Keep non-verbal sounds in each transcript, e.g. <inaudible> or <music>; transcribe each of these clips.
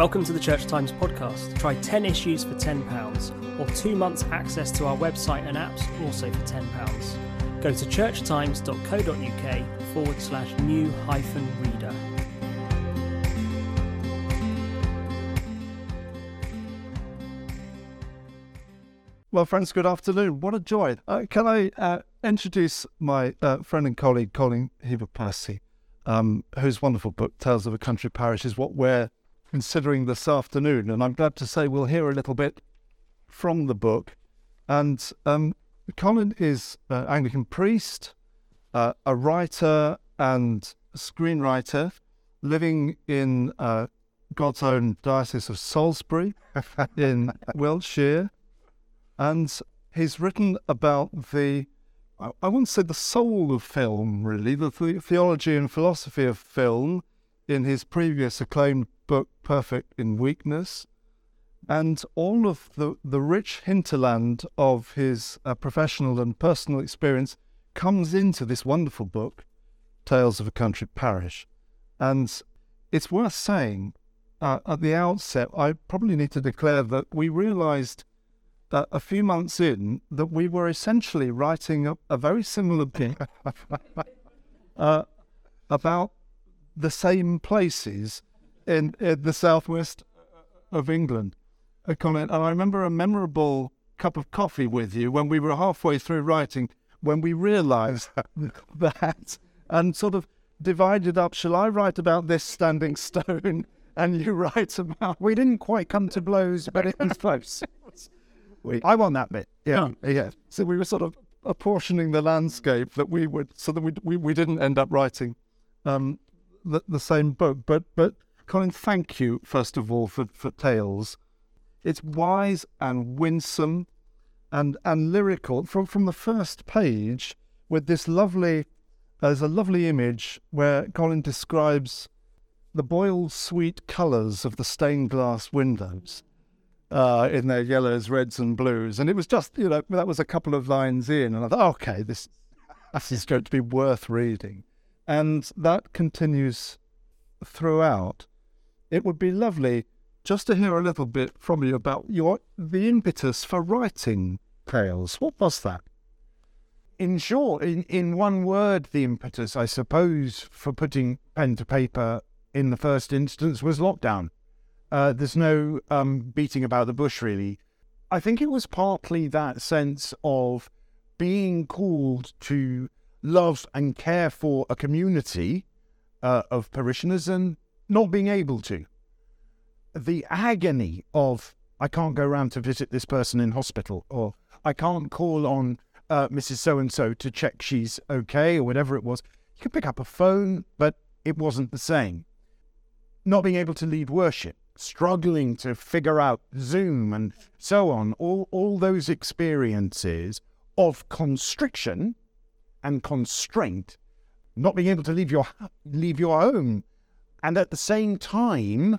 Welcome to the Church Times podcast. Try 10 issues for £10 or two months access to our website and apps also for £10. Go to churchtimes.co.uk forward slash new hyphen reader. Well, friends, good afternoon. What a joy. Uh, can I uh, introduce my uh, friend and colleague, Colin Heber-Percy, um, whose wonderful book, Tales of a Country Parish, is what we're considering this afternoon. And I'm glad to say we'll hear a little bit from the book. And um, Colin is an Anglican priest, uh, a writer and screenwriter living in uh, God's own Diocese of Salisbury <laughs> in Wiltshire. And he's written about the, I wouldn't say the soul of film, really, the theology and philosophy of film in his previous acclaimed Perfect in Weakness. And all of the, the rich hinterland of his uh, professional and personal experience comes into this wonderful book, Tales of a Country Parish. And it's worth saying uh, at the outset, I probably need to declare that we realized that a few months in that we were essentially writing a, a very similar book <laughs> uh, about the same places in, in the southwest of England. A comment, and I remember a memorable cup of coffee with you when we were halfway through writing, when we realised <laughs> that and sort of divided up. Shall I write about this standing stone? <laughs> And you write about. We didn't quite come to blows, but it was close. <laughs> We, I want that bit. Yeah, yeah. So we were sort of apportioning the landscape that we would, so that we we, we didn't end up writing um, the, the same book. But but Colin, thank you first of all for for Tales. It's wise and winsome, and and lyrical from from the first page with this lovely. There's a lovely image where Colin describes the boiled sweet colours of the stained glass windows uh, in their yellows, reds, and blues. And it was just, you know, that was a couple of lines in, and I thought, okay, this, this is going to be worth reading. And that continues throughout. It would be lovely just to hear a little bit from you about your the impetus for writing tales. What was that? In short, in, in one word, the impetus, I suppose, for putting pen to paper in the first instance was lockdown. Uh, there's no um, beating about the bush, really. I think it was partly that sense of being called to love and care for a community uh, of parishioners and not being able to. The agony of, I can't go around to visit this person in hospital, or I can't call on uh, Mrs. So and so to check she's okay, or whatever it was. You could pick up a phone, but it wasn't the same. Not being able to lead worship struggling to figure out Zoom and so on, all, all those experiences of constriction and constraint, not being able to leave your leave your home, and at the same time,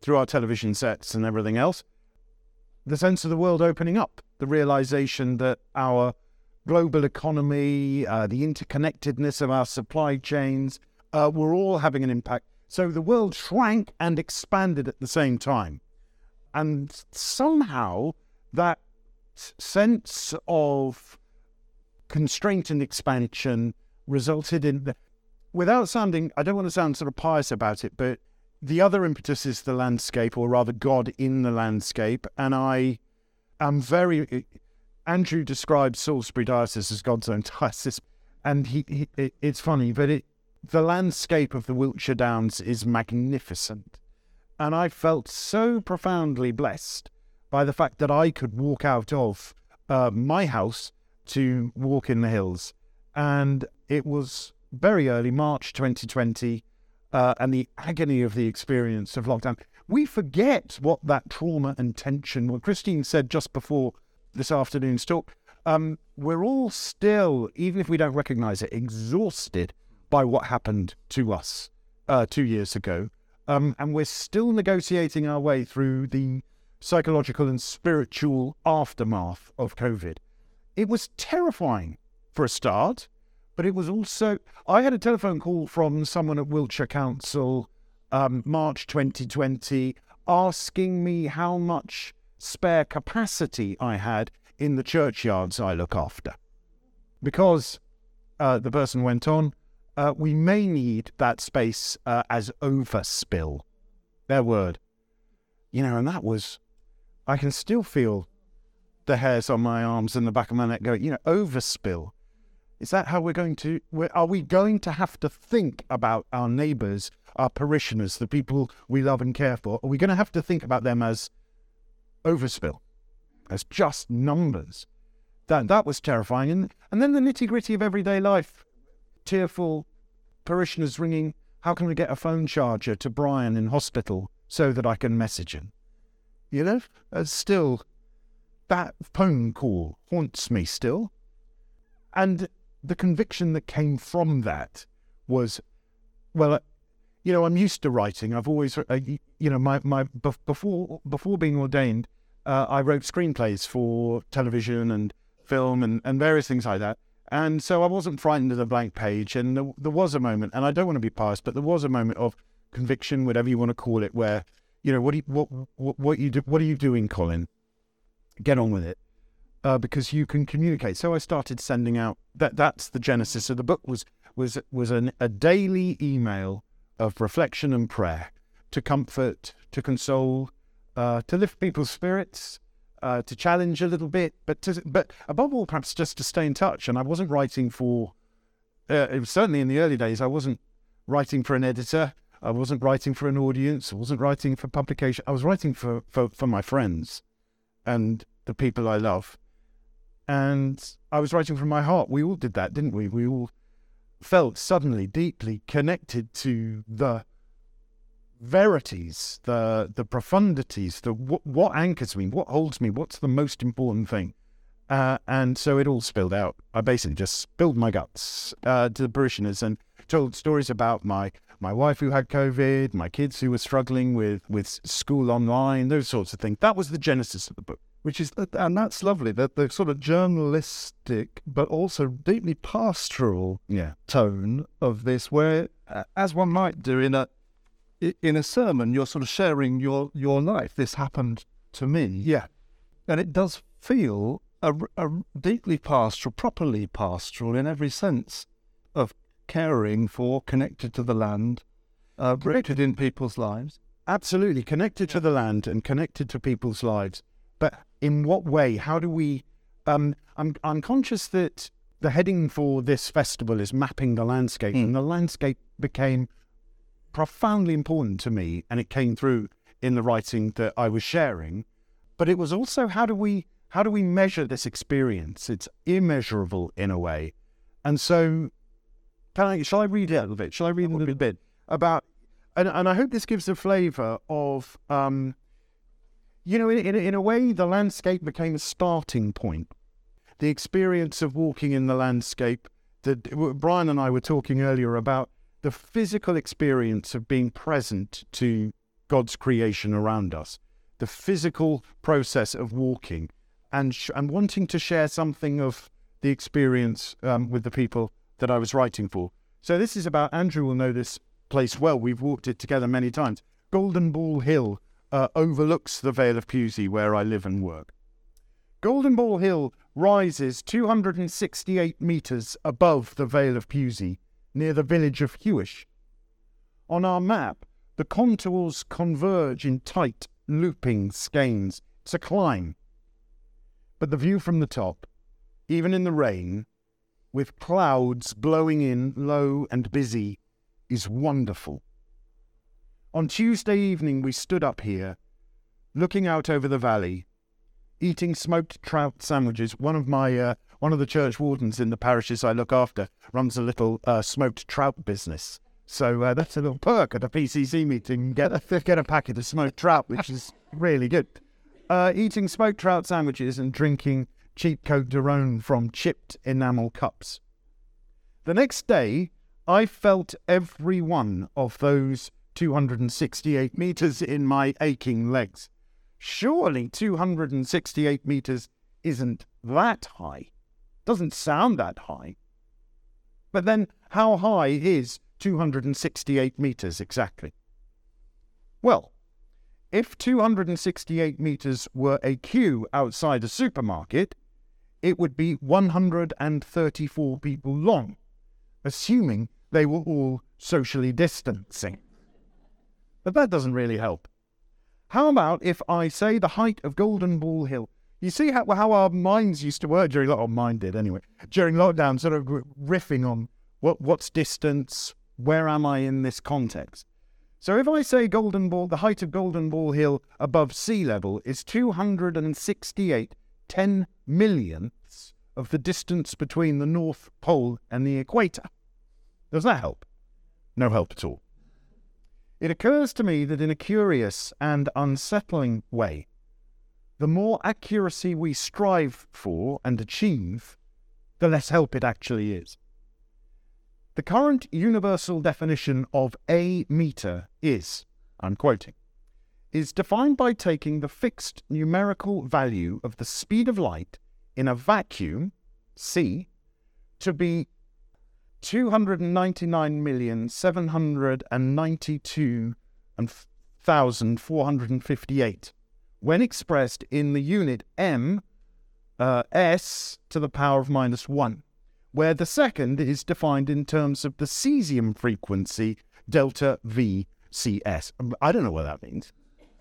through our television sets and everything else, the sense of the world opening up, the realization that our global economy, uh, the interconnectedness of our supply chains, uh, were all having an impact so the world shrank and expanded at the same time. And somehow that sense of constraint and expansion resulted in, the, without sounding, I don't want to sound sort of pious about it, but the other impetus is the landscape, or rather, God in the landscape. And I am very, Andrew describes Salisbury Diocese as God's own <laughs> diocese. And he, he it's funny, but it, the landscape of the Wiltshire Downs is magnificent. And I felt so profoundly blessed by the fact that I could walk out of uh, my house to walk in the hills. And it was very early March 2020, uh, and the agony of the experience of lockdown. We forget what that trauma and tension, what Christine said just before this afternoon's talk. Um, we're all still, even if we don't recognize it, exhausted by what happened to us uh, two years ago. Um, and we're still negotiating our way through the psychological and spiritual aftermath of COVID. It was terrifying for a start, but it was also. I had a telephone call from someone at Wiltshire Council, um, March 2020, asking me how much spare capacity I had in the churchyards I look after. Because, uh, the person went on, uh, we may need that space uh, as overspill. Their word. You know, and that was, I can still feel the hairs on my arms and the back of my neck going, you know, overspill. Is that how we're going to, are we going to have to think about our neighbours, our parishioners, the people we love and care for? Are we going to have to think about them as overspill, as just numbers? That, that was terrifying. And, and then the nitty gritty of everyday life tearful parishioners ringing, How can we get a phone charger to Brian in hospital so that I can message him? You know, uh, still, that phone call haunts me still. And the conviction that came from that was, well, uh, you know, I'm used to writing. I've always, uh, you know, my, my before before being ordained, uh, I wrote screenplays for television and film and, and various things like that. And so I wasn't frightened of the blank page. And there, there was a moment, and I don't want to be pious, but there was a moment of conviction, whatever you want to call it, where, you know, what, you, what, what, what, you do, what are you doing, Colin? Get on with it. Uh, because you can communicate. So I started sending out that. That's the genesis of the book. Was was was an, a daily email of reflection and prayer to comfort, to console, uh, to lift people's spirits, uh, to challenge a little bit, but to, but above all, perhaps just to stay in touch. And I wasn't writing for. Uh, it was certainly in the early days. I wasn't writing for an editor. I wasn't writing for an audience. I wasn't writing for publication. I was writing for for, for my friends, and the people I love. And I was writing from my heart. We all did that, didn't we? We all felt suddenly deeply connected to the verities, the the profundities, the what, what anchors me, what holds me, what's the most important thing. Uh, and so it all spilled out. I basically just spilled my guts uh, to the parishioners and told stories about my my wife who had COVID, my kids who were struggling with with school online, those sorts of things. That was the genesis of the book. Which is, and that's lovely. That the sort of journalistic, but also deeply pastoral yeah. tone of this, where, uh, as one might do in a in a sermon, you're sort of sharing your, your life. This happened to me. Yeah. And it does feel a, a deeply pastoral, properly pastoral in every sense of caring for, connected to the land, uh, rooted in people's lives. Absolutely. Connected yeah. to the land and connected to people's lives. But in what way? How do we. Um, I'm, I'm conscious that the heading for this festival is mapping the landscape, mm. and the landscape became profoundly important to me, and it came through in the writing that I was sharing. But it was also how do we how do we measure this experience? It's immeasurable in a way, and so can I? Shall I read a little bit? Shall I read a little bit about? And, and I hope this gives a flavour of, um, you know, in, in, in a way, the landscape became a starting point. The experience of walking in the landscape that Brian and I were talking earlier about the physical experience of being present to God's creation around us, the physical process of walking, and sh- and wanting to share something of the experience um, with the people that I was writing for. So this is about Andrew will know this place well. We've walked it together many times. Golden Ball Hill uh, overlooks the Vale of Pewsey, where I live and work. Golden Ball Hill rises 268 metres above the Vale of Pewsey near the village of Huish. On our map, the contours converge in tight, looping skeins. It's a climb. But the view from the top, even in the rain, with clouds blowing in low and busy, is wonderful. On Tuesday evening, we stood up here, looking out over the valley, eating smoked trout sandwiches. One of my uh, one of the church wardens in the parishes I look after runs a little uh, smoked trout business. So uh, that's a little perk at a PCC meeting. Get a, get a packet of smoked trout, which is really good. Uh, eating smoked trout sandwiches and drinking cheap Cote de from chipped enamel cups. The next day, I felt every one of those 268 metres in my aching legs. Surely 268 metres isn't that high doesn't sound that high. But then, how high is 268 metres exactly? Well, If 268 meters were a queue outside a supermarket, it would be 134 people long, assuming they were all socially distancing. But that doesn't really help. How about if I say the height of Golden Ball Hill? You see how, how our minds used to work during lockdown, mine did anyway, during lockdown, sort of riffing on what what's distance, where am I in this context? So if I say Golden Ball, the height of Golden Ball Hill above sea level is 268 10 millionths of the distance between the North Pole and the equator. Does that help? No help at all. It occurs to me that in a curious and unsettling way, the more accuracy we strive for and achieve, the less help it actually is. The current universal definition of a meter is, I'm quoting, is defined by taking the fixed numerical value of the speed of light in a vacuum, c, to be 299,792,458 when expressed in the unit m, uh, s to the power of minus 1 where the second is defined in terms of the cesium frequency delta V CS. I don't know what that means.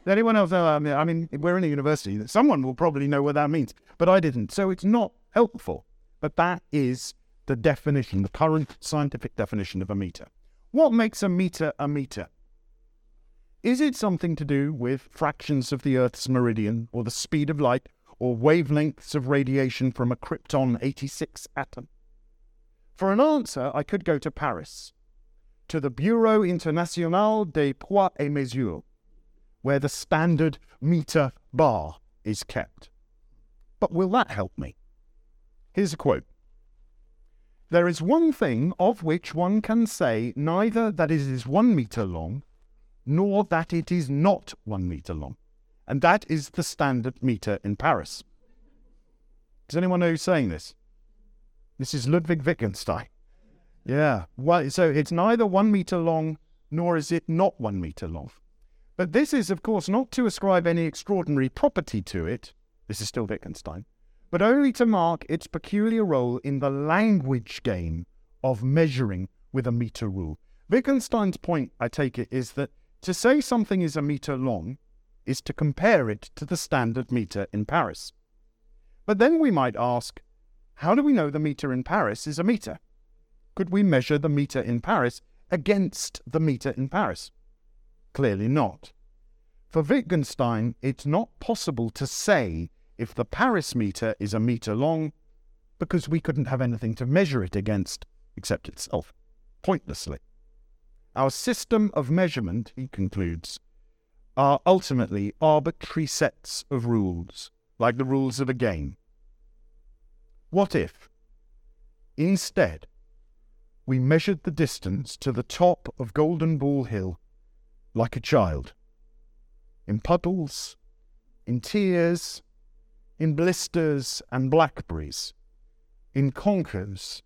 Does anyone else know? I mean, I mean, we're in a university. Someone will probably know what that means, but I didn't. So it's not helpful. But that is the definition, the current scientific definition of a meter. What makes a meter a meter? Is it something to do with fractions of the Earth's meridian, or the speed of light, or wavelengths of radiation from a krypton 86 atom? For an answer, I could go to Paris, to the Bureau International des Poids et Mesures, where the standard meter bar is kept. But will that help me? Here's a quote. There is one thing of which one can say neither that it is one meter long, nor that it is not one meter long, and that is the standard meter in Paris. Does anyone know who's saying this? This is Ludwig Wittgenstein. Yeah. Well, so it's neither one meter long nor is it not one meter long. But this is, of course, not to ascribe any extraordinary property to it. This is still Wittgenstein, but only to mark its peculiar role in the language game of measuring with a meter rule. Wittgenstein's point, I take it, is that to say something is a meter long is to compare it to the standard meter in Paris. But then we might ask, how do we know the meter in Paris is a meter? Could we measure the meter in Paris against the meter in Paris? Clearly not. For Wittgenstein, it's not possible to say if the Paris meter is a meter long because we couldn't have anything to measure it against except itself, pointlessly. Our system of measurement, he concludes, are ultimately arbitrary sets of rules, like the rules of a game. What if, instead, we measured the distance to the top of Golden Ball Hill like a child? In puddles, in tears, in blisters and blackberries, in conkers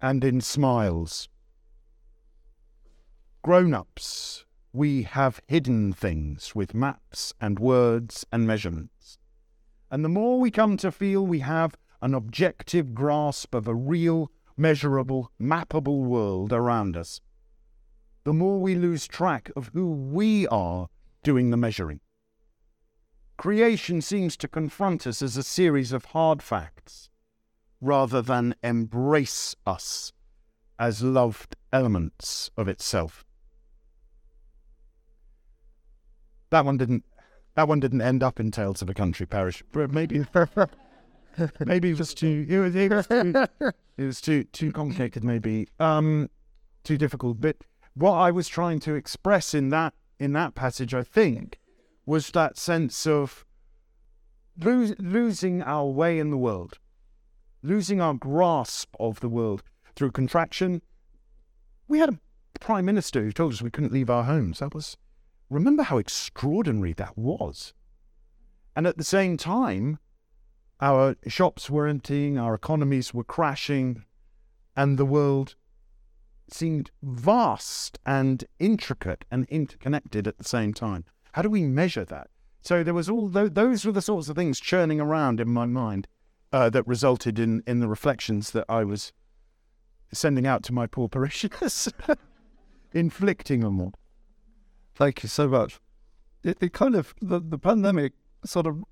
and in smiles. Grown ups, we have hidden things with maps and words and measurements. And the more we come to feel we have an objective grasp of a real, measurable, mappable world around us, the more we lose track of who we are doing the measuring. Creation seems to confront us as a series of hard facts rather than embrace us as loved elements of itself. That one didn't that one didn't end up in Tales of a Country Parish. Maybe <laughs> maybe it was too it was, it was too it was too too complicated maybe um too difficult but what i was trying to express in that in that passage i think was that sense of lose, losing our way in the world losing our grasp of the world through contraction. We had a prime minister who told us we couldn't leave our homes. That was remember how extraordinary that was. And at the same time our shops were emptying, our economies were crashing, and the world seemed vast and intricate and interconnected at the same time. How do we measure that? So there was all th- those were the sorts of things churning around in my mind uh, that resulted in in the reflections that I was sending out to my poor parishioners, <laughs> inflicting on them. Thank you so much. It, it kind of the, the pandemic sort of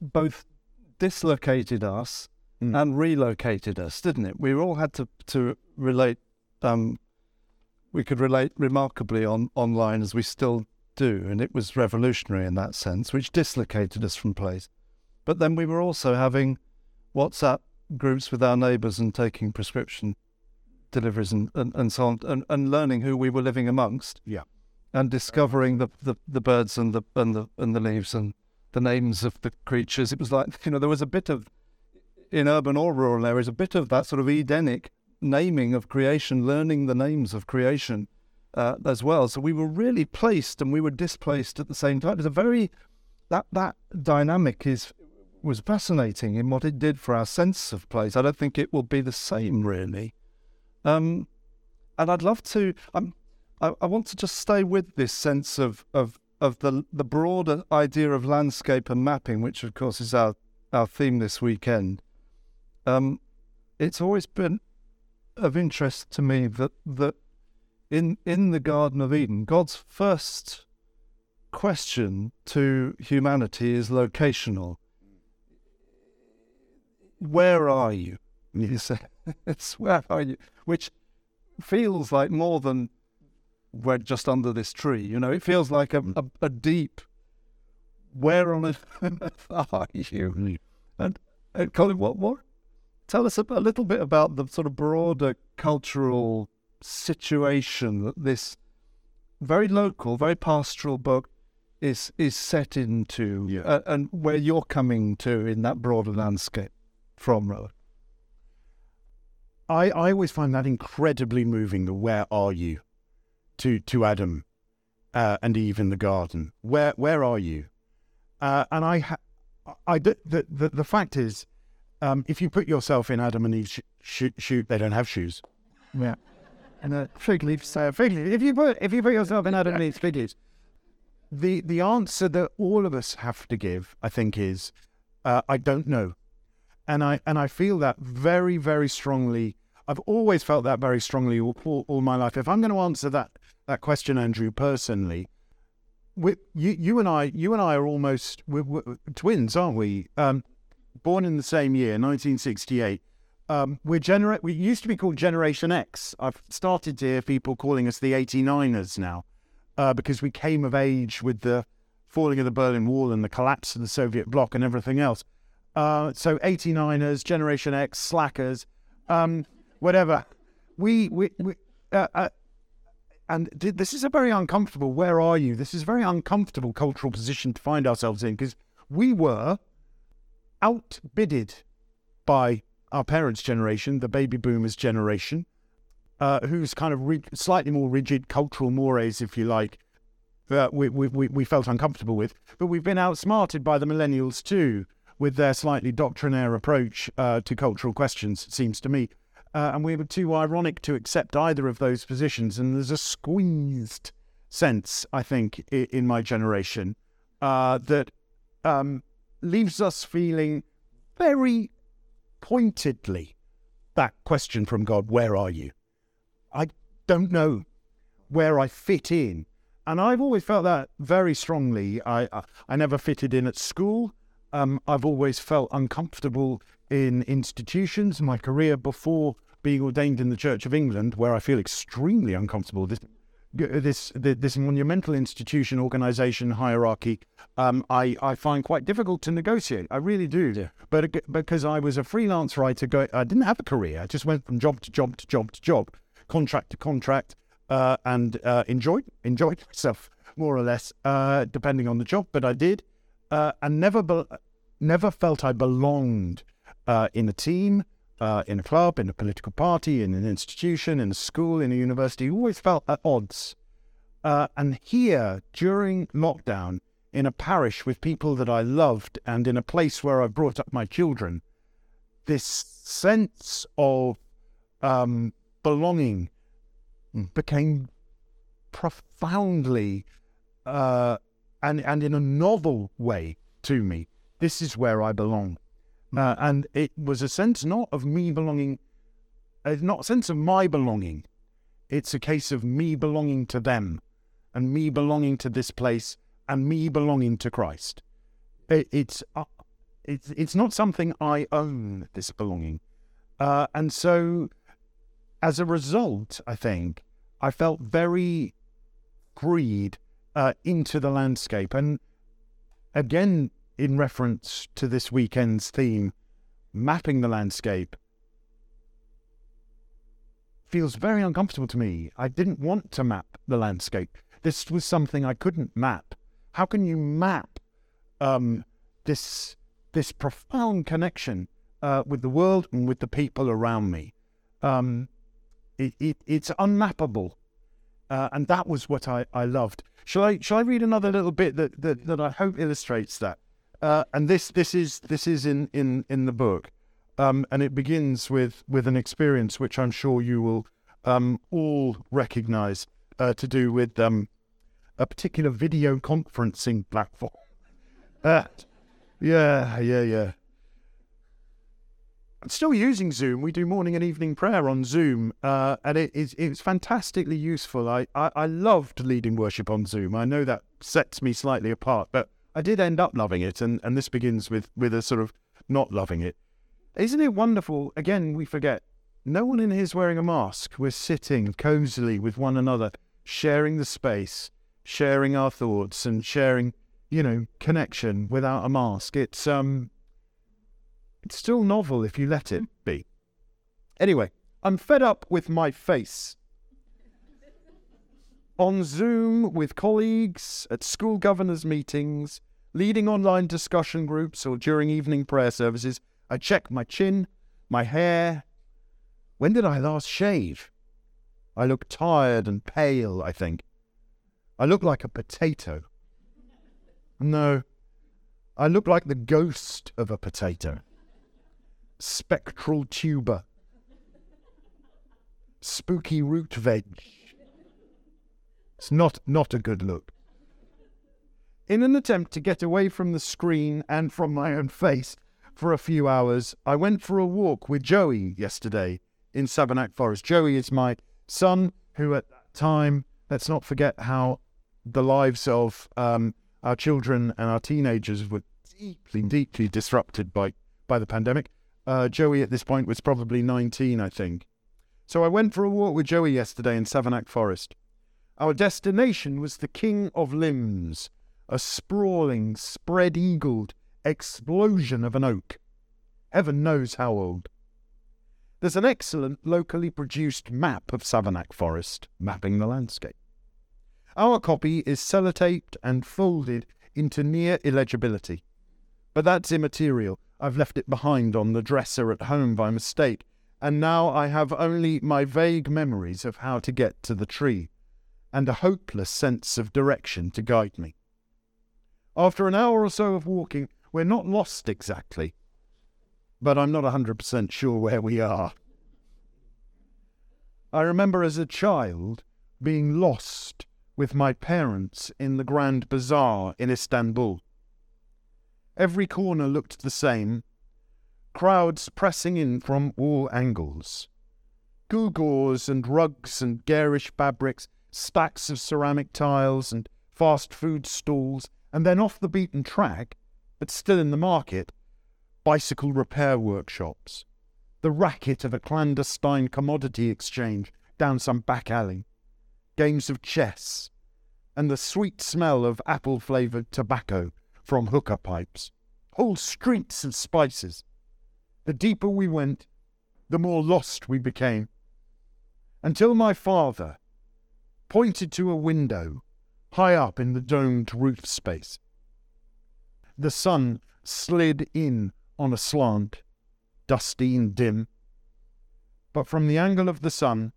both dislocated us Mm. and relocated us, didn't it? We all had to to relate. Um, we could relate remarkably on online as we still do, and it was revolutionary in that sense, which dislocated us from place. But then we were also having WhatsApp groups with our neighbours and taking prescription deliveries and, and, and so on, and, and learning who we were living amongst Yeah. and discovering the, the, the birds and the and the and the leaves and the names of the creatures. It was like you know there was a bit of in urban or rural areas a bit of that sort of Edenic naming of creation, learning the names of creation uh, as well. So we were really placed and we were displaced at the same time. It's a very that that dynamic is was fascinating in what it did for our sense of place. I don't think it will be the same really. Um, and I'd love to. Um, I, I want to just stay with this sense of of of the the broader idea of landscape and mapping, which of course is our our theme this weekend. Um, it's always been of interest to me that that in in the Garden of Eden, God's first question to humanity is locational. Where are you? Say, it's where are you? Which feels like more than we're just under this tree. You know, it feels like a, a, a deep, where on earth <laughs> are you? And, and Colin, what, more? Tell us a, a little bit about the sort of broader cultural situation that this very local, very pastoral book is is set into, Yeah. uh, and where you're coming to in that broader landscape from, Rowan. I, I always find that incredibly moving. The where are you, to to Adam, uh, and Eve in the garden. Where where are you? Uh, and I, ha- I the, the the the fact is, um, if you put yourself in Adam and Eve's sh- shoot, they don't have shoes. Yeah. And a fig leaf, so fig leaf. If you put if you put yourself in Adam Eve's fig leaves, The the answer that all of us have to give, I think, is uh, I don't know, and I and I feel that very very strongly. I've always felt that very strongly all, all, all my life. If I'm going to answer that that question, Andrew, personally, we, you you and I you and I are almost we're, we're twins, aren't we? Um, born in the same year, 1968. Um, we're genera- We used to be called Generation X. I've started to hear people calling us the 89ers now uh, because we came of age with the falling of the Berlin Wall and the collapse of the Soviet bloc and everything else. Uh, so 89ers, Generation X, slackers, um, whatever. We, we, we uh, uh, and th- this is a very uncomfortable, where are you? This is a very uncomfortable cultural position to find ourselves in because we were outbidded by our parents' generation, the baby boomers generation, uh, whose kind of rig- slightly more rigid cultural mores, if you like, we, we, we felt uncomfortable with. But we've been outsmarted by the millennials too, with their slightly doctrinaire approach uh, to cultural questions, it seems to me. Uh, and we were too ironic to accept either of those positions. And there's a squeezed sense, I think, in, in my generation uh, that um, leaves us feeling very pointedly that question from God, where are you? I don't know where I fit in. And I've always felt that very strongly. I I, I never fitted in at school. Um, I've always felt uncomfortable in institutions. My career before being ordained in the Church of England, where I feel extremely uncomfortable. This this monumental institution, organisation, hierarchy, um, I I find quite difficult to negotiate. I really do. But because I was a freelance writer, go, I didn't have a career. I just went from job to job to job to job, contract to contract, uh, and uh, enjoyed enjoyed myself more or less, uh, depending on the job. But I did, uh, and never be- never felt I belonged uh, in a team, uh, in a club, in a political party, in an institution, in a school, in a university. Always felt at odds. Uh, and here, during lockdown, in a parish with people that I loved and in a place where I brought up my children, this sense of um, belonging became profoundly uh, and, and in a novel way to me, this is where I belong. Uh, and it was a sense not of me belonging, uh, not a sense of my belonging. It's a case of me belonging to them and me belonging to this place and me belonging to Christ. It, it's, uh, it's, it's not something I own, this belonging. Uh, and so as a result, I think, I felt very freed uh, into the landscape. And again, in reference to this weekend's theme, mapping the landscape feels very uncomfortable to me. I didn't want to map the landscape. This was something I couldn't map. How can you map um, this this profound connection uh, with the world and with the people around me? Um, it, it, it's unmappable, uh, and that was what I, I loved. Shall I shall I read another little bit that, that, that I hope illustrates that? Uh, and this this is this is in in in the book, um, and it begins with with an experience which I'm sure you will um, all recognise uh, to do with um, a particular video conferencing platform. Uh, yeah, yeah, yeah. I'm still using Zoom. We do morning and evening prayer on Zoom, uh, and it is it's fantastically useful. I, I, I loved leading worship on Zoom. I know that sets me slightly apart, but I did end up loving it, and, and this begins with with a sort of not loving it. Isn't it wonderful? Again, we forget. No one in here is wearing a mask. We're sitting cozily with one another, sharing the space, sharing our thoughts, and sharing, you know, connection without a mask. It's um it's still novel if you let it be. Anyway, I'm fed up with my face. On Zoom with colleagues, at school governors' meetings, leading online discussion groups, or during evening prayer services, I check my chin, my hair. When did I last shave? I look tired and pale, I think. I look like a potato. No, I look like the ghost of a potato spectral tuber, spooky root veg. It's not, not a good look. In an attempt to get away from the screen and from my own face for a few hours, I went for a walk with Joey yesterday in Savernake Forest. Joey is my son, who at that time, let's not forget how the lives of um, our children and our teenagers were deeply, deeply disrupted by, by the pandemic. Uh, Joey at this point was probably 19, I think. So I went for a walk with Joey yesterday in Savernake Forest. Our destination was the King of Limbs, a sprawling, spread eagled explosion of an oak. Heaven knows how old. There's an excellent locally produced map of Savernake Forest, mapping the landscape. Our copy is sellotaped and folded into near illegibility. But that's immaterial. I've left it behind on the dresser at home by mistake, and now I have only my vague memories of how to get to the tree, and a hopeless sense of direction to guide me. After an hour or so of walking, we're not lost exactly, but I'm not a 100% sure where we are. I remember as a child being lost with my parents in the Grand Bazaar in Istanbul. Every corner looked the same, crowds pressing in from all angles. Gewgaws and rugs and garish fabrics, stacks of ceramic tiles and fast food stalls, and then off the beaten track, but still in the market, bicycle repair workshops, the racket of a clandestine commodity exchange down some back alley, games of chess, and the sweet smell of apple flavoured tobacco from hookah pipes, whole streets of spices. The deeper we went, the more lost we became, until my father pointed to a window high up in the domed roof space. The sun slid in on a slant, dusty and dim, but from the angle of the sun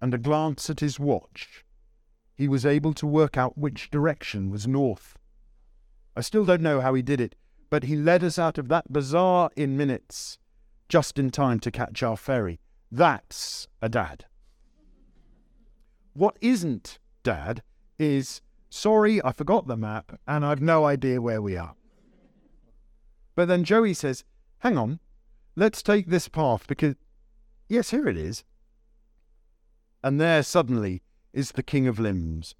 and a glance at his watch, he was able to work out which direction was north. I still don't know how he did it, but he led us out of that bazaar in minutes, just in time to catch our ferry. That's a dad. What isn't dad is Sorry, I forgot the map and I've no idea where we are. But then Joey says, Hang on, let's take this path because, yes, here it is. And there suddenly is the King of Limbs,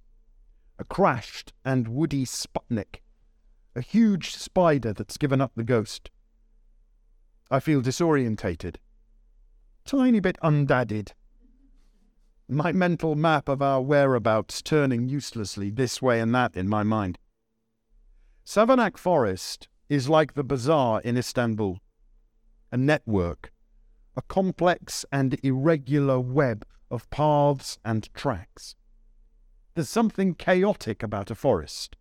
a crashed and woody Sputnik, a huge spider that's given up the ghost. I feel disorientated, tiny bit undadded. My mental map of our whereabouts turning uselessly this way and that in my mind. Savernake Forest is like the bazaar in Istanbul, a network, a complex and irregular web of paths and tracks. There's something chaotic about a forest,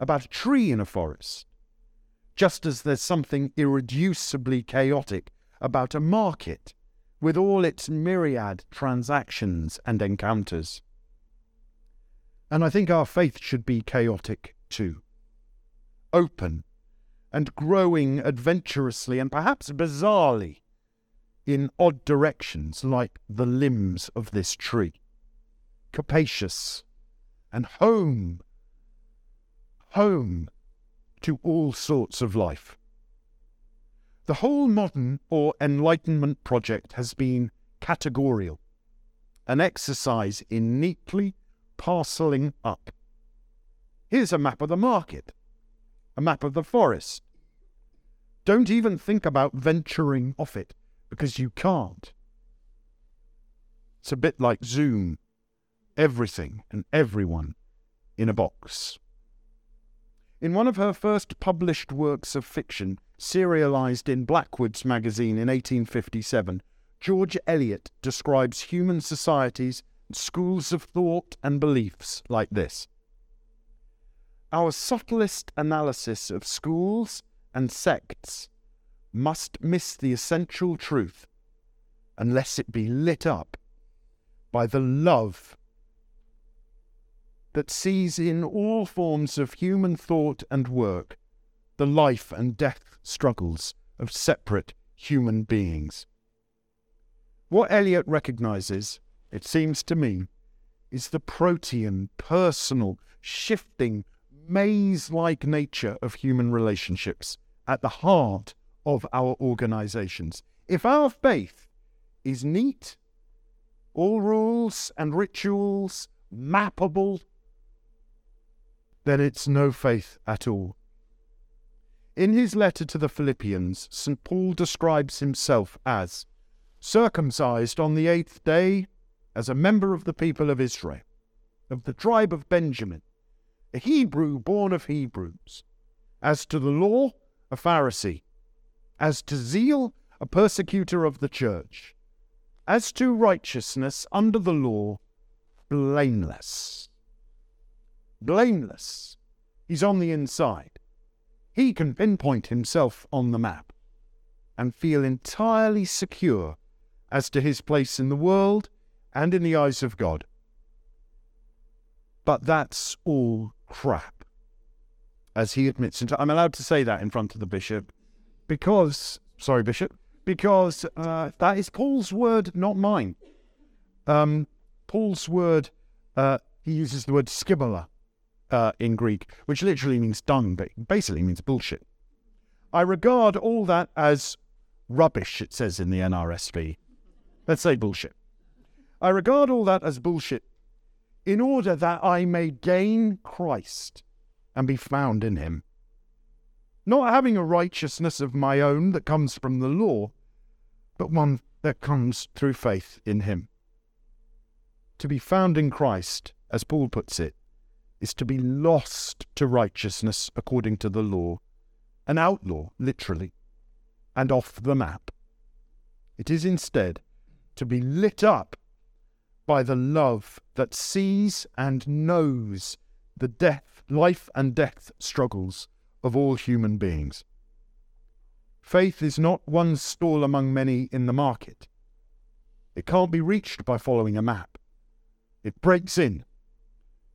about a tree in a forest, just as there's something irreducibly chaotic about a market with all its myriad transactions and encounters. And I think our faith should be chaotic too. Open and growing adventurously and perhaps bizarrely in odd directions like the limbs of this tree. Capacious and home, home to all sorts of life. The whole modern or Enlightenment project has been categorial, an exercise in neatly parcelling up. Here's a map of the market, a map of the forest. Don't even think about venturing off it because you can't. It's a bit like Zoom everything and everyone in a box. In one of her first published works of fiction, serialized in Blackwood's magazine in 1857, George Eliot describes human societies, schools of thought, and beliefs like this. Our subtlest analysis of schools and sects must miss the essential truth unless it be lit up by the love that sees in all forms of human thought and work the life and death struggles of separate human beings. What Eliot recognizes, it seems to me, is the protean, personal, shifting, maze like nature of human relationships at the heart of our organizations. If our faith is neat, all rules and rituals mappable, then it's no faith at all. In his letter to the Philippians, St. Paul describes himself as circumcised on the eighth day as a member of the people of Israel, of the tribe of Benjamin, a Hebrew born of Hebrews, as to the law, a Pharisee, as to zeal, a persecutor of the church, as to righteousness under the law, blameless blameless. He's on the inside. He can pinpoint himself on the map and feel entirely secure as to his place in the world and in the eyes of God. But that's all crap, as he admits. I'm allowed to say that in front of the bishop because, sorry, bishop, because uh, that is Paul's word, not mine. Um, Paul's word, uh, he uses the word skubala, uh, in Greek, which literally means dung, but basically means bullshit. I regard all that as rubbish, it says in the NRSV. Let's say bullshit. I regard all that as bullshit in order that I may gain Christ and be found in him. Not having a righteousness of my own that comes from the law, but one that comes through faith in him. To be found in Christ, as Paul puts it, is to be lost to righteousness according to the law, an outlaw, literally, and off the map. It is instead to be lit up by the love that sees and knows the death, life and death struggles of all human beings. Faith is not one stall among many in the market. It can't be reached by following a map. It breaks in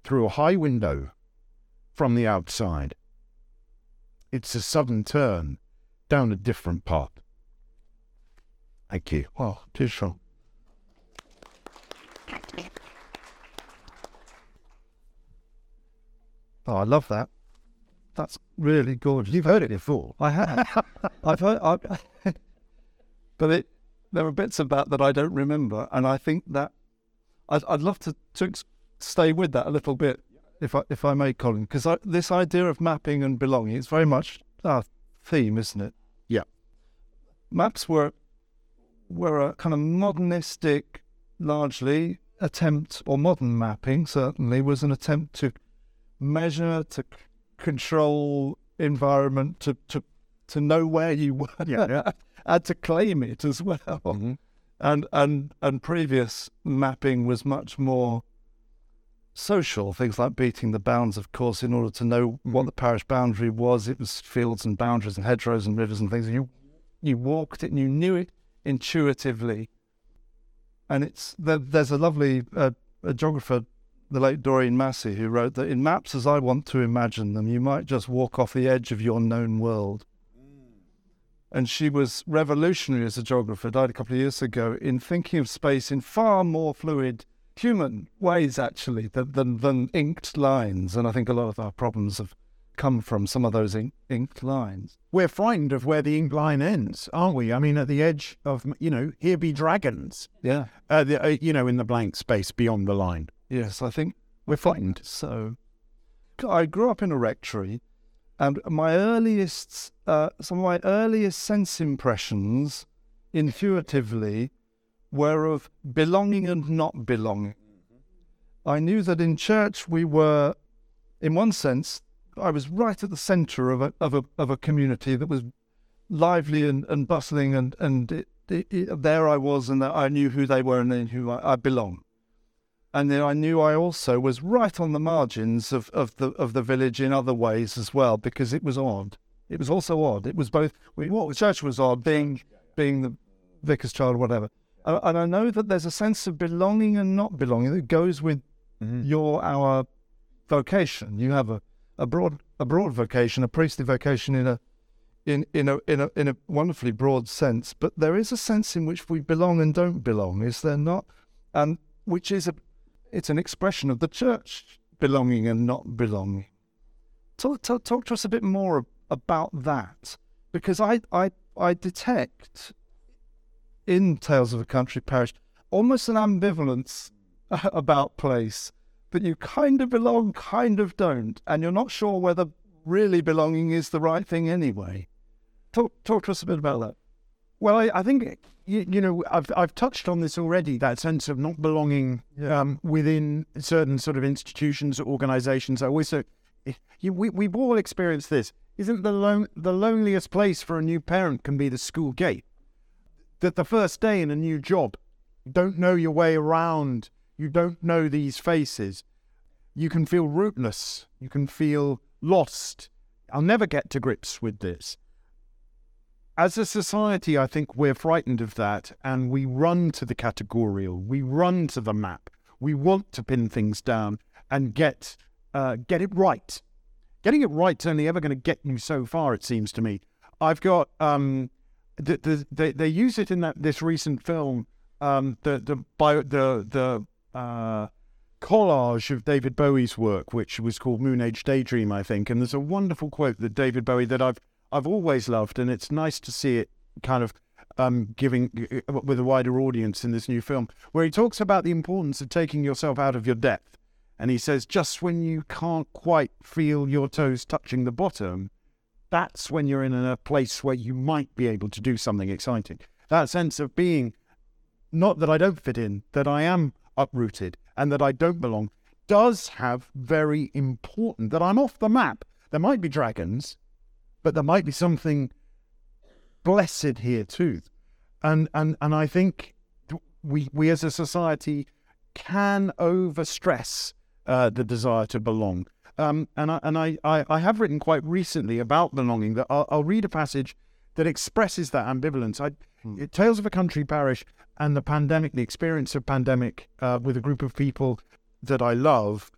through a high window from the outside. It's a sudden turn down a different path. Thank you. Well, too strong. Oh, I love that. That's really gorgeous. You've heard it before. I have. <laughs> I've heard. I, <laughs> but it, there are bits of that that I don't remember, and I think that I'd, I'd love to, to stay with that a little bit, if I if I may, Colin, because this idea of mapping and belonging is very much our theme, isn't it? Yeah. Maps were were a kind of modernistic, largely attempt, or modern mapping certainly was an attempt to measure, to c- control environment, to to to know where you were, Yeah. <laughs> and to claim it as well. Mhm. And and and previous mapping was much more social. Things like beating the bounds, of course, in order to know what the parish boundary was. It was fields and boundaries and hedgerows and rivers and things. You you walked it and you knew it intuitively. And it's there, there's a lovely uh, a geographer, the late Doreen Massey, who wrote that in maps as I want to imagine them, you might just walk off the edge of your known world. And she was revolutionary as a geographer, died a couple of years ago, in thinking of space in far more fluid, human ways, actually, than, than, than inked lines. And I think a lot of our problems have come from some of those ink, inked lines. We're frightened of where the ink line ends, aren't we? I mean, at the edge of, you know, here be dragons, Yeah. uh, the, uh, you know, in the blank space beyond the line. Yes, I think We're frightened. so. I grew up in a rectory, and my earliest, uh, some of my earliest sense impressions, intuitively, were of belonging and not belonging. I knew that in church we were, in one sense, I was right at the centre of a of a of a community that was lively and, and bustling, and and it, it, it, there I was, and I knew who they were and who I, I belonged and then I knew I also was right on the margins of, of the of the village in other ways as well because it was odd. It was also odd. It was both. We, what the church was odd, being being the vicar's child, or whatever. And, and I know that there's a sense of belonging and not belonging that goes with mm-hmm. your our vocation. You have a, a broad a broad vocation, a priestly vocation in a in in a in a in a wonderfully broad sense. But there is a sense in which we belong and don't belong. Is there not? And which is a it's an expression of the church belonging and not belonging. Talk, talk, talk to us a bit more about that, because I, I, I detect in Tales of a Country Parish almost an ambivalence <laughs> about place that you kind of belong, kind of don't, and you're not sure whether really belonging is the right thing anyway. Talk, talk to us a bit about that. Well, I, I think you, you know I've I've touched on this already. That sense of not belonging um, within certain sort of institutions or organisations. I always say, you, we we've all experienced this. Isn't the lone, the loneliest place for a new parent can be the school gate? That the first day in a new job, you don't know your way around. You don't know these faces. You can feel rootless. You can feel lost. I'll never get to grips with this as a society, I think we're frightened of that and we run to the categorical, we run to the map. We want to pin things down and get uh, get it right. Getting it right's only ever going to get you so far, it seems to me. I've got um, the, the, they they use it in that this recent film, um, the the bio, the the uh, collage of David Bowie's work, which was called Moon Age Daydream, I think. And there's a wonderful quote that David Bowie that I've I've always loved, and it's nice to see it kind of um, giving with a wider audience in this new film, where he talks about the importance of taking yourself out of your depth. And he says, just when you can't quite feel your toes touching the bottom, that's when you're in a place where you might be able to do something exciting. That sense of being, not that I don't fit in, that I am uprooted and that I don't belong, does have very important, that I'm off the map. There might be dragons, but there might be something blessed here too. And and and I think we we as a society can overstress uh, the desire to belong. Um, and I and I, I, I have written quite recently about belonging that I'll, I'll read a passage that expresses that ambivalence. I, Hmm. Tales of a Country Parish and the pandemic, the experience of pandemic uh, with a group of people that I love,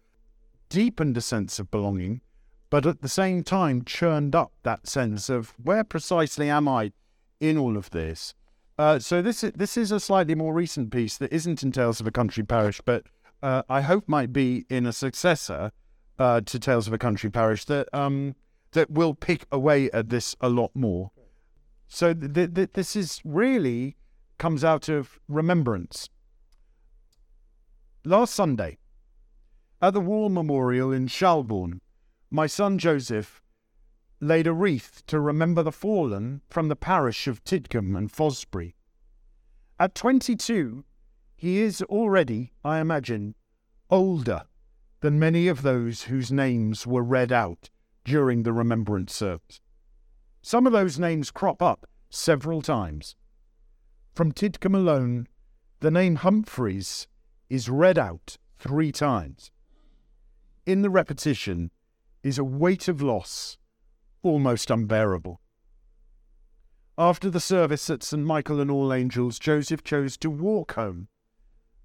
deepened a sense of belonging, but at the same time churned up that sense of where precisely am I in all of this. Uh, so this is, this is a slightly more recent piece that isn't in Tales of a Country Parish, but uh, I hope might be in a successor uh, to Tales of a Country Parish that um, that will pick away at this a lot more. So th- th- this is really comes out of remembrance. Last Sunday, at the War Memorial in Shalbourne, my son Joseph laid a wreath to remember the fallen from the parish of Tidcombe and Fosbury. At 22, he is already, I imagine, older than many of those whose names were read out during the remembrance service. Some of those names crop up several times. From Tidcombe alone, the name Humphreys is read out three times. In the repetition is a weight of loss almost unbearable. After the service at St. Michael and All Angels, Joseph chose to walk home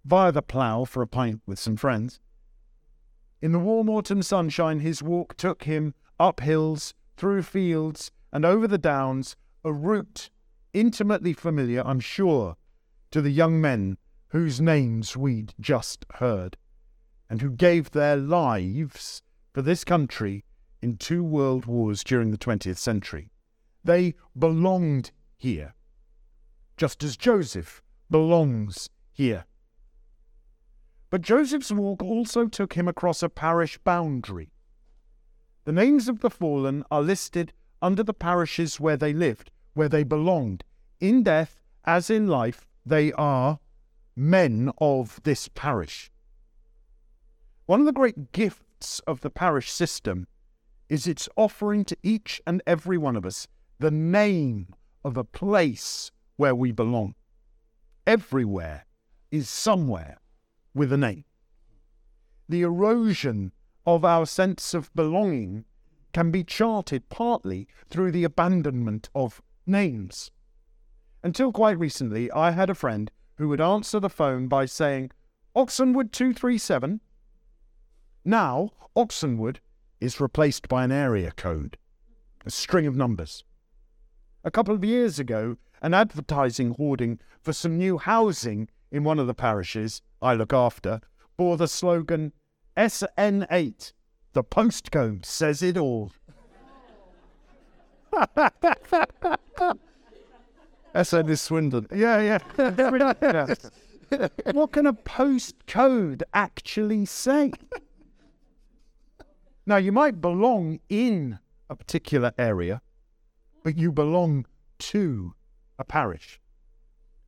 via the plough for a pint with some friends. In the warm autumn sunshine, his walk took him up hills, through fields, and over the downs, a route intimately familiar, I'm sure, to the young men whose names we'd just heard, and who gave their lives for this country in two world wars during the 20th century. They belonged here, just as Joseph belongs here. But Joseph's walk also took him across a parish boundary. The names of the fallen are listed under the parishes where they lived, where they belonged. In death, as in life, they are men of this parish. One of the great gifts of the parish system is its offering to each and every one of us the name of a place where we belong. Everywhere is somewhere with a name. The erosion of our sense of belonging can be charted partly through the abandonment of names. Until quite recently, I had a friend who would answer the phone by saying, Oxenwood 237. Now, Oxenwood is replaced by an area code, a string of numbers. A couple of years ago, an advertising hoarding for some new housing in one of the parishes I look after bore the slogan SN8. The postcode says it all. <laughs> SN is Swindon. Yeah, yeah. <laughs> what can a postcode actually say? now, you might belong in a particular area, but you belong to a parish.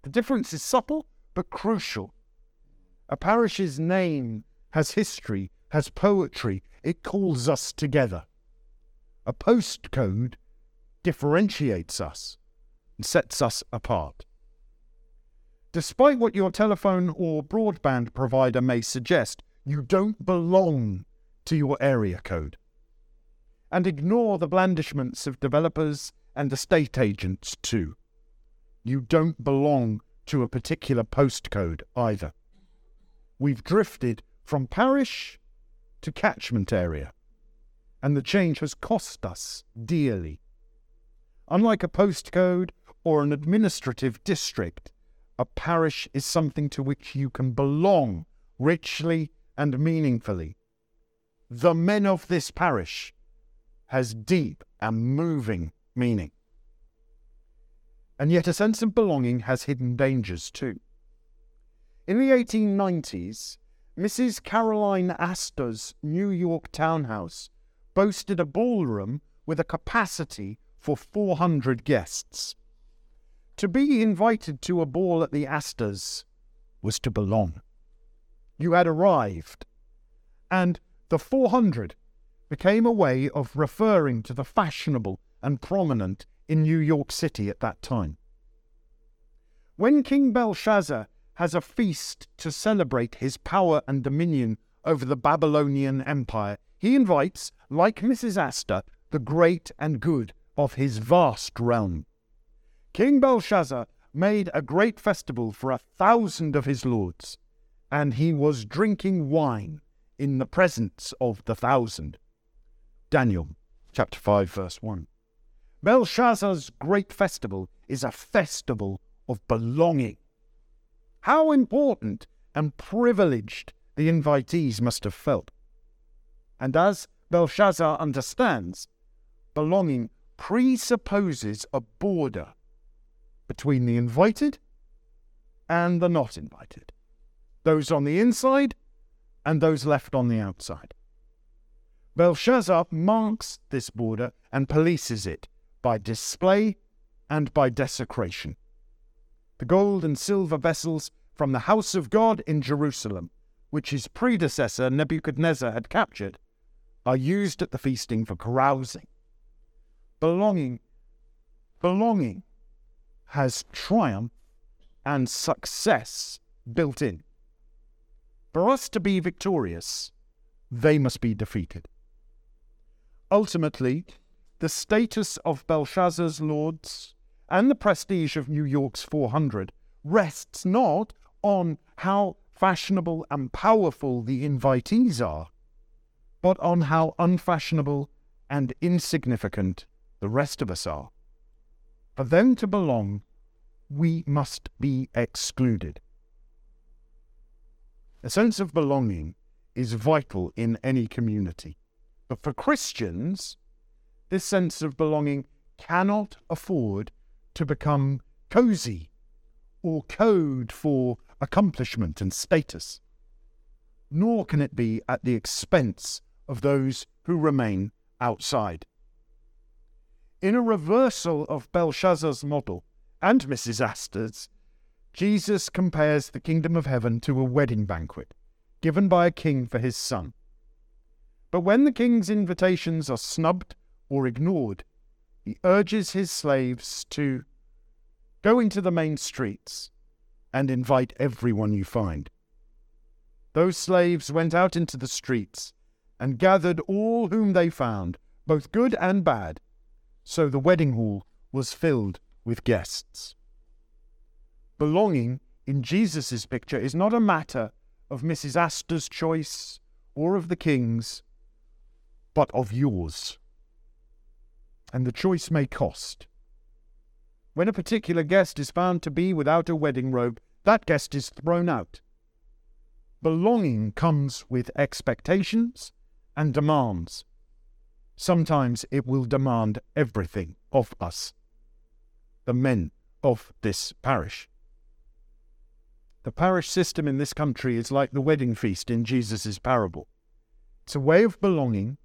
The difference is subtle but crucial. A parish's name has history, has poetry, it calls us together. A postcode differentiates us and sets us apart. Despite what your telephone or broadband provider may suggest, you don't belong to your area code. And ignore the blandishments of developers and estate agents too. You don't belong to a particular postcode either. We've drifted from parish to catchment area, and the change has cost us dearly. Unlike a postcode or an administrative district, a parish is something to which you can belong richly and meaningfully. The men of this parish has deep and moving meaning. And yet, a sense of belonging has hidden dangers too. In the 1890s, Mrs. Caroline Astor's New York townhouse boasted a ballroom with a capacity for 400 guests. To be invited to a ball at the Astors was to belong. You had arrived, and the 400 became a way of referring to the fashionable and prominent in New York City at that time. When King Belshazzar has a feast to celebrate his power and dominion over the Babylonian Empire, he invites, like Mrs. Astor, the great and good of his vast realm. King Belshazzar made a great festival for a thousand of his lords, and he was drinking wine in the presence of the thousand. Daniel chapter 5, verse 1. Belshazzar's great festival is a festival of belonging. How important and privileged the invitees must have felt. And as Belshazzar understands, belonging presupposes a border between the invited and the not invited, those on the inside and those left on the outside. Belshazzar marks this border and polices it by display and by desecration. The gold and silver vessels from the house of God in Jerusalem, which his predecessor Nebuchadnezzar had captured, are used at the feasting for carousing. Belonging, belonging has triumph and success built in. For us to be victorious, they must be defeated. Ultimately, the status of Belshazzar's lords and the prestige of New York's 400 rests not on how fashionable and powerful the invitees are, but on how unfashionable and insignificant the rest of us are. For them to belong, we must be excluded. A sense of belonging is vital in any community. But for Christians, this sense of belonging cannot afford to become cozy or code for accomplishment and status, nor can it be at the expense of those who remain outside. In a reversal of Belshazzar's model and Mrs. Astor's, Jesus compares the kingdom of heaven to a wedding banquet given by a king for his son. But when the king's invitations are snubbed or ignored, he urges his slaves to go into the main streets and invite everyone you find. Those slaves went out into the streets and gathered all whom they found, both good and bad, so the wedding hall was filled with guests. Belonging in Jesus' picture is not a matter of Mrs. Astor's choice or of the king's, but of yours. And the choice may cost. When a particular guest is found to be without a wedding robe, that guest is thrown out. Belonging comes with expectations and demands. Sometimes it will demand everything of us, the men of this parish. The parish system in this country is like the wedding feast in Jesus' parable. It's a way of belonging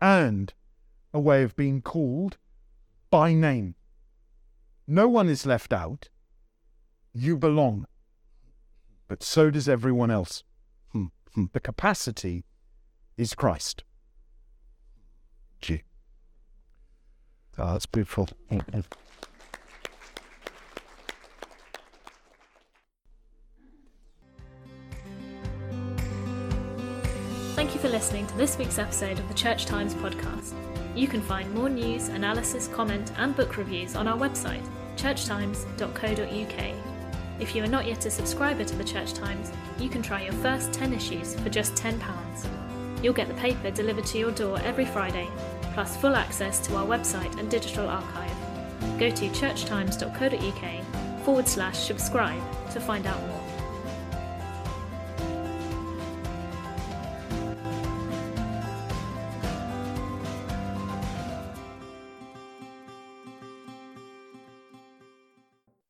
and a way of being called by name. No one is left out. You belong. But so does everyone else. Hmm, hmm. The capacity is Christ. Gee. Oh, that's beautiful. Listening to this week's episode of the Church Times podcast. You can find more news, analysis, comment, and book reviews on our website, churchtimes.co.uk. If you are not yet a subscriber to the Church Times, you can try your first 10 issues for just £10. You'll get the paper delivered to your door every Friday, plus full access to our website and digital archive. Go to churchtimes.co.uk forward slash subscribe to find out more.